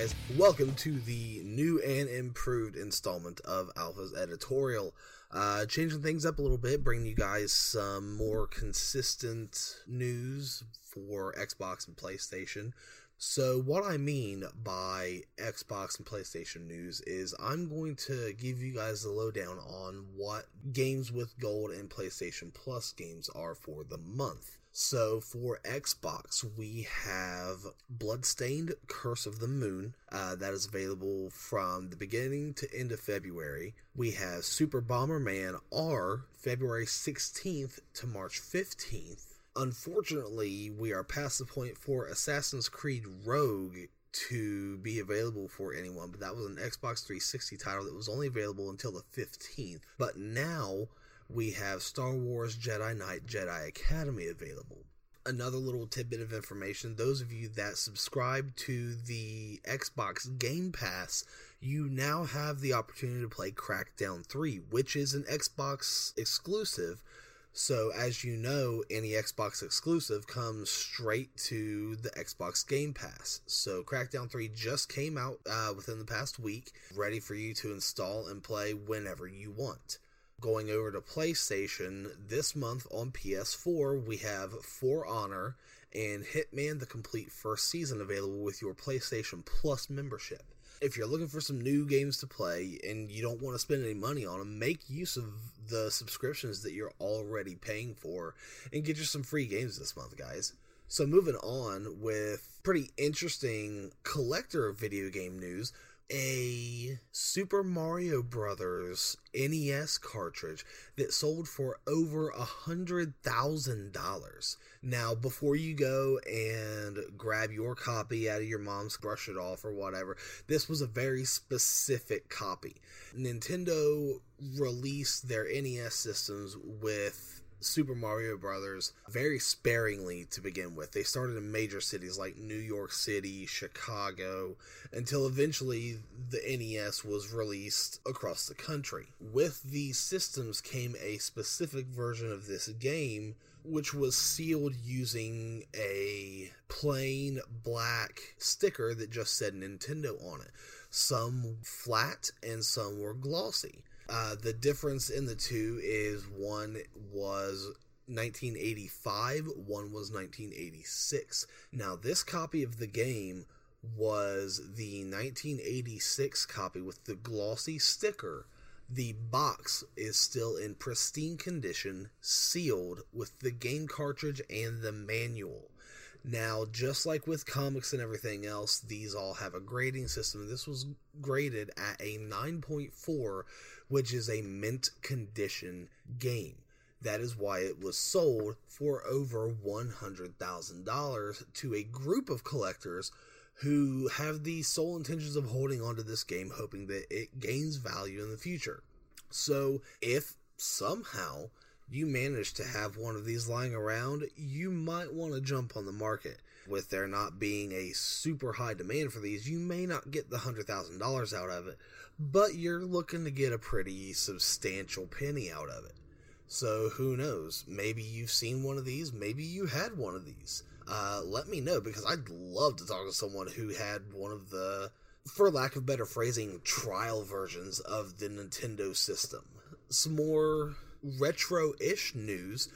Guys, welcome to the new and improved installment of Alpha's editorial. Uh, changing things up a little bit, bringing you guys some more consistent news for Xbox and PlayStation. So, what I mean by Xbox and PlayStation news is I'm going to give you guys the lowdown on what games with gold and PlayStation Plus games are for the month. So for Xbox, we have Bloodstained Curse of the Moon. Uh, that is available from the beginning to end of February. We have Super Bomberman R, February 16th to March 15th. Unfortunately, we are past the point for Assassin's Creed Rogue to be available for anyone, but that was an Xbox 360 title that was only available until the 15th. But now we have Star Wars Jedi Knight Jedi Academy available. Another little tidbit of information those of you that subscribe to the Xbox Game Pass, you now have the opportunity to play Crackdown 3, which is an Xbox exclusive. So, as you know, any Xbox exclusive comes straight to the Xbox Game Pass. So, Crackdown 3 just came out uh, within the past week, ready for you to install and play whenever you want. Going over to PlayStation, this month on PS4, we have For Honor and Hitman the Complete First Season available with your PlayStation Plus membership. If you're looking for some new games to play and you don't want to spend any money on them, make use of the subscriptions that you're already paying for and get you some free games this month, guys. So, moving on with pretty interesting collector video game news a Super Mario Brothers NES cartridge that sold for over a hundred thousand dollars. Now, before you go and grab your copy out of your mom's, brush it off or whatever, this was a very specific copy. Nintendo released their NES systems with Super Mario Brothers very sparingly to begin with. They started in major cities like New York City, Chicago, until eventually the NES was released across the country. With these systems came a specific version of this game which was sealed using a plain black sticker that just said Nintendo on it. Some flat and some were glossy. Uh, the difference in the two is one was 1985, one was 1986. Now, this copy of the game was the 1986 copy with the glossy sticker. The box is still in pristine condition, sealed with the game cartridge and the manual. Now, just like with comics and everything else, these all have a grading system. This was graded at a 9.4, which is a mint condition game. That is why it was sold for over $100,000 to a group of collectors who have the sole intentions of holding onto this game, hoping that it gains value in the future. So, if somehow you manage to have one of these lying around, you might want to jump on the market. With there not being a super high demand for these, you may not get the $100,000 out of it, but you're looking to get a pretty substantial penny out of it. So who knows? Maybe you've seen one of these, maybe you had one of these. Uh, let me know because I'd love to talk to someone who had one of the, for lack of better phrasing, trial versions of the Nintendo system. Some more retro ish news.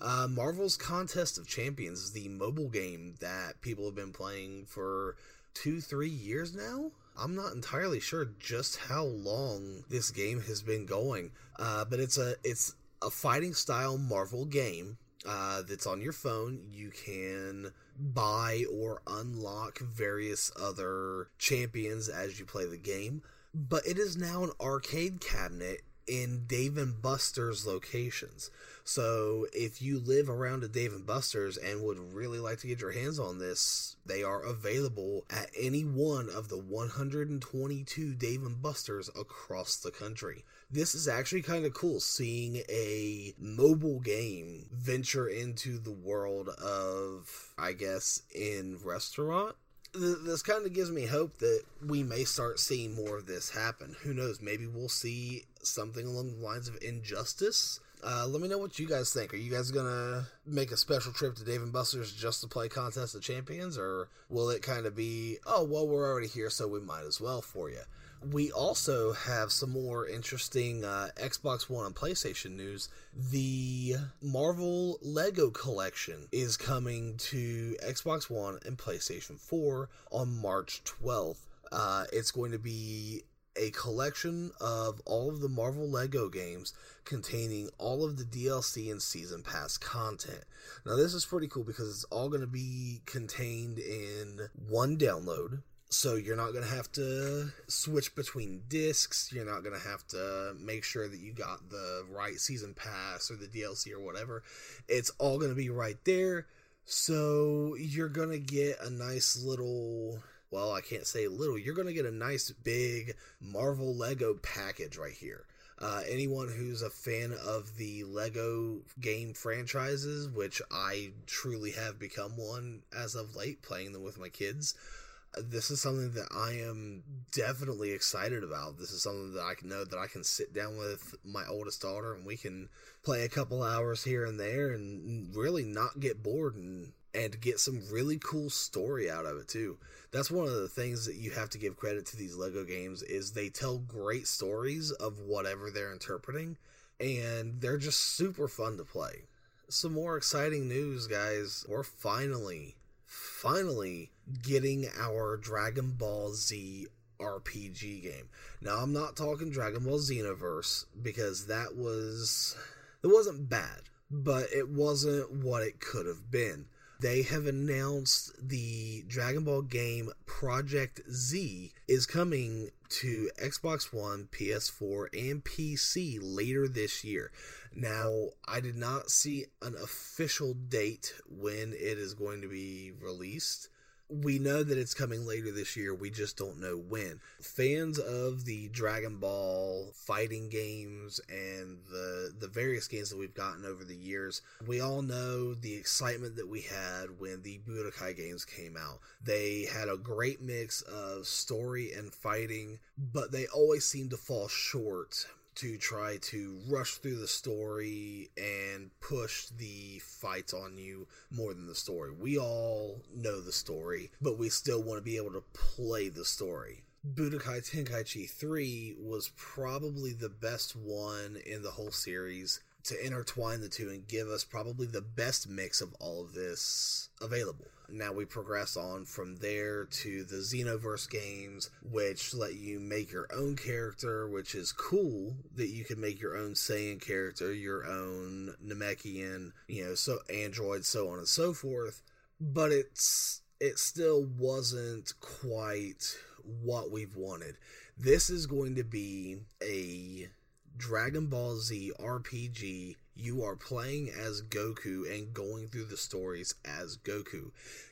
Uh, Marvel's Contest of Champions is the mobile game that people have been playing for two, three years now. I'm not entirely sure just how long this game has been going, uh, but it's a it's a fighting style Marvel game uh, that's on your phone. You can buy or unlock various other champions as you play the game, but it is now an arcade cabinet in Dave and Buster's locations. So if you live around a Dave and Buster's and would really like to get your hands on this, they are available at any one of the 122 Dave and Buster's across the country. This is actually kind of cool seeing a mobile game venture into the world of, I guess, in restaurant this kind of gives me hope that we may start seeing more of this happen. Who knows? Maybe we'll see something along the lines of Injustice. Uh, let me know what you guys think. Are you guys gonna make a special trip to Dave and Buster's just to play Contest of Champions, or will it kind of be, oh well, we're already here, so we might as well for you? We also have some more interesting uh, Xbox One and PlayStation news. The Marvel Lego collection is coming to Xbox One and PlayStation 4 on March 12th. Uh, it's going to be a collection of all of the Marvel Lego games containing all of the DLC and season pass content. Now, this is pretty cool because it's all going to be contained in one download. So you're not going to have to switch between discs. You're not going to have to make sure that you got the right season pass or the DLC or whatever. It's all going to be right there. So you're going to get a nice little well, I can't say little, you're going to get a nice big Marvel Lego package right here. Uh, anyone who's a fan of the Lego game franchises, which I truly have become one as of late, playing them with my kids, this is something that I am definitely excited about. This is something that I can know that I can sit down with my oldest daughter and we can play a couple hours here and there and really not get bored and and get some really cool story out of it too. That's one of the things that you have to give credit to these Lego games is they tell great stories of whatever they're interpreting and they're just super fun to play. Some more exciting news, guys. We're finally finally getting our Dragon Ball Z RPG game. Now I'm not talking Dragon Ball Xenoverse because that was it wasn't bad, but it wasn't what it could have been they have announced the Dragon Ball game Project Z is coming to Xbox One, PS4, and PC later this year. Now, I did not see an official date when it is going to be released we know that it's coming later this year. We just don't know when. Fans of the Dragon Ball fighting games and the the various games that we've gotten over the years, we all know the excitement that we had when the Budokai games came out. They had a great mix of story and fighting, but they always seemed to fall short to try to rush through the story and push the fights on you more than the story. We all know the story, but we still want to be able to play the story. Budokai Tenkaichi 3 was probably the best one in the whole series to intertwine the two and give us probably the best mix of all of this available. Now we progress on from there to the Xenoverse games, which let you make your own character, which is cool that you can make your own Saiyan character, your own Namekian, you know, so android, so on and so forth. But it's it still wasn't quite what we've wanted. This is going to be a Dragon Ball Z RPG, you are playing as Goku and going through the stories as Goku.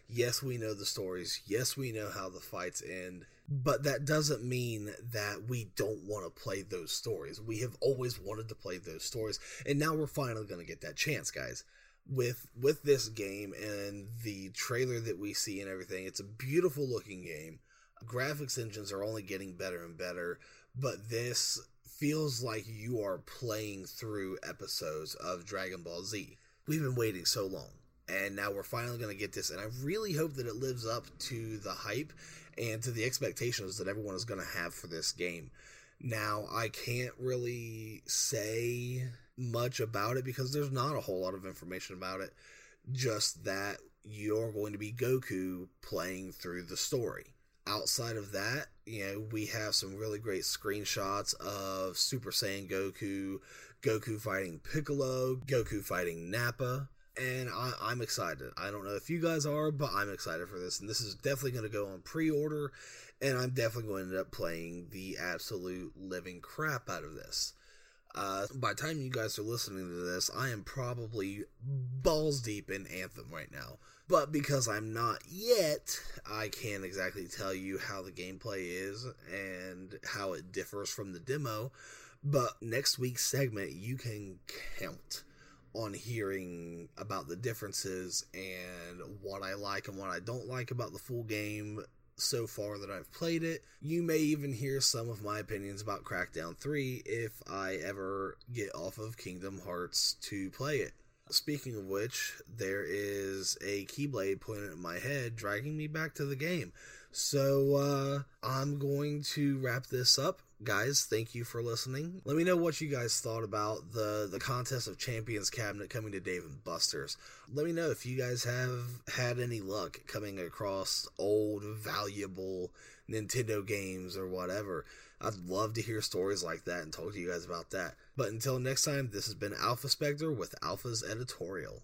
Yes, we know the stories. Yes, we know how the fights end. But that doesn't mean that we don't want to play those stories. We have always wanted to play those stories, and now we're finally going to get that chance, guys. With with this game and the trailer that we see and everything, it's a beautiful looking game. Graphics engines are only getting better and better, but this feels like you are playing through episodes of Dragon Ball Z. We've been waiting so long, and now we're finally going to get this, and I really hope that it lives up to the hype and to the expectations that everyone is going to have for this game. Now, I can't really say much about it because there's not a whole lot of information about it, just that you're going to be Goku playing through the story outside of that, you know, we have some really great screenshots of Super Saiyan Goku, Goku fighting Piccolo, Goku fighting Nappa, and I, am excited. I don't know if you guys are, but I'm excited for this, and this is definitely going to go on pre-order, and I'm definitely going to end up playing the absolute living crap out of this. Uh, by the time you guys are listening to this, I am probably balls deep in Anthem right now. But because I'm not yet, I can't exactly tell you how the gameplay is and how it differs from the demo. But next week's segment, you can count on hearing about the differences and what I like and what I don't like about the full game so far that I've played it. You may even hear some of my opinions about Crackdown 3 if I ever get off of Kingdom Hearts to play it. Speaking of which, there is a Keyblade pointed at my head, dragging me back to the game. So, uh, I'm going to wrap this up. Guys, thank you for listening. Let me know what you guys thought about the, the Contest of Champions cabinet coming to Dave and Buster's. Let me know if you guys have had any luck coming across old, valuable Nintendo games or whatever. I'd love to hear stories like that and talk to you guys about that. But until next time, this has been Alphaspecter with Alpha's Editorial.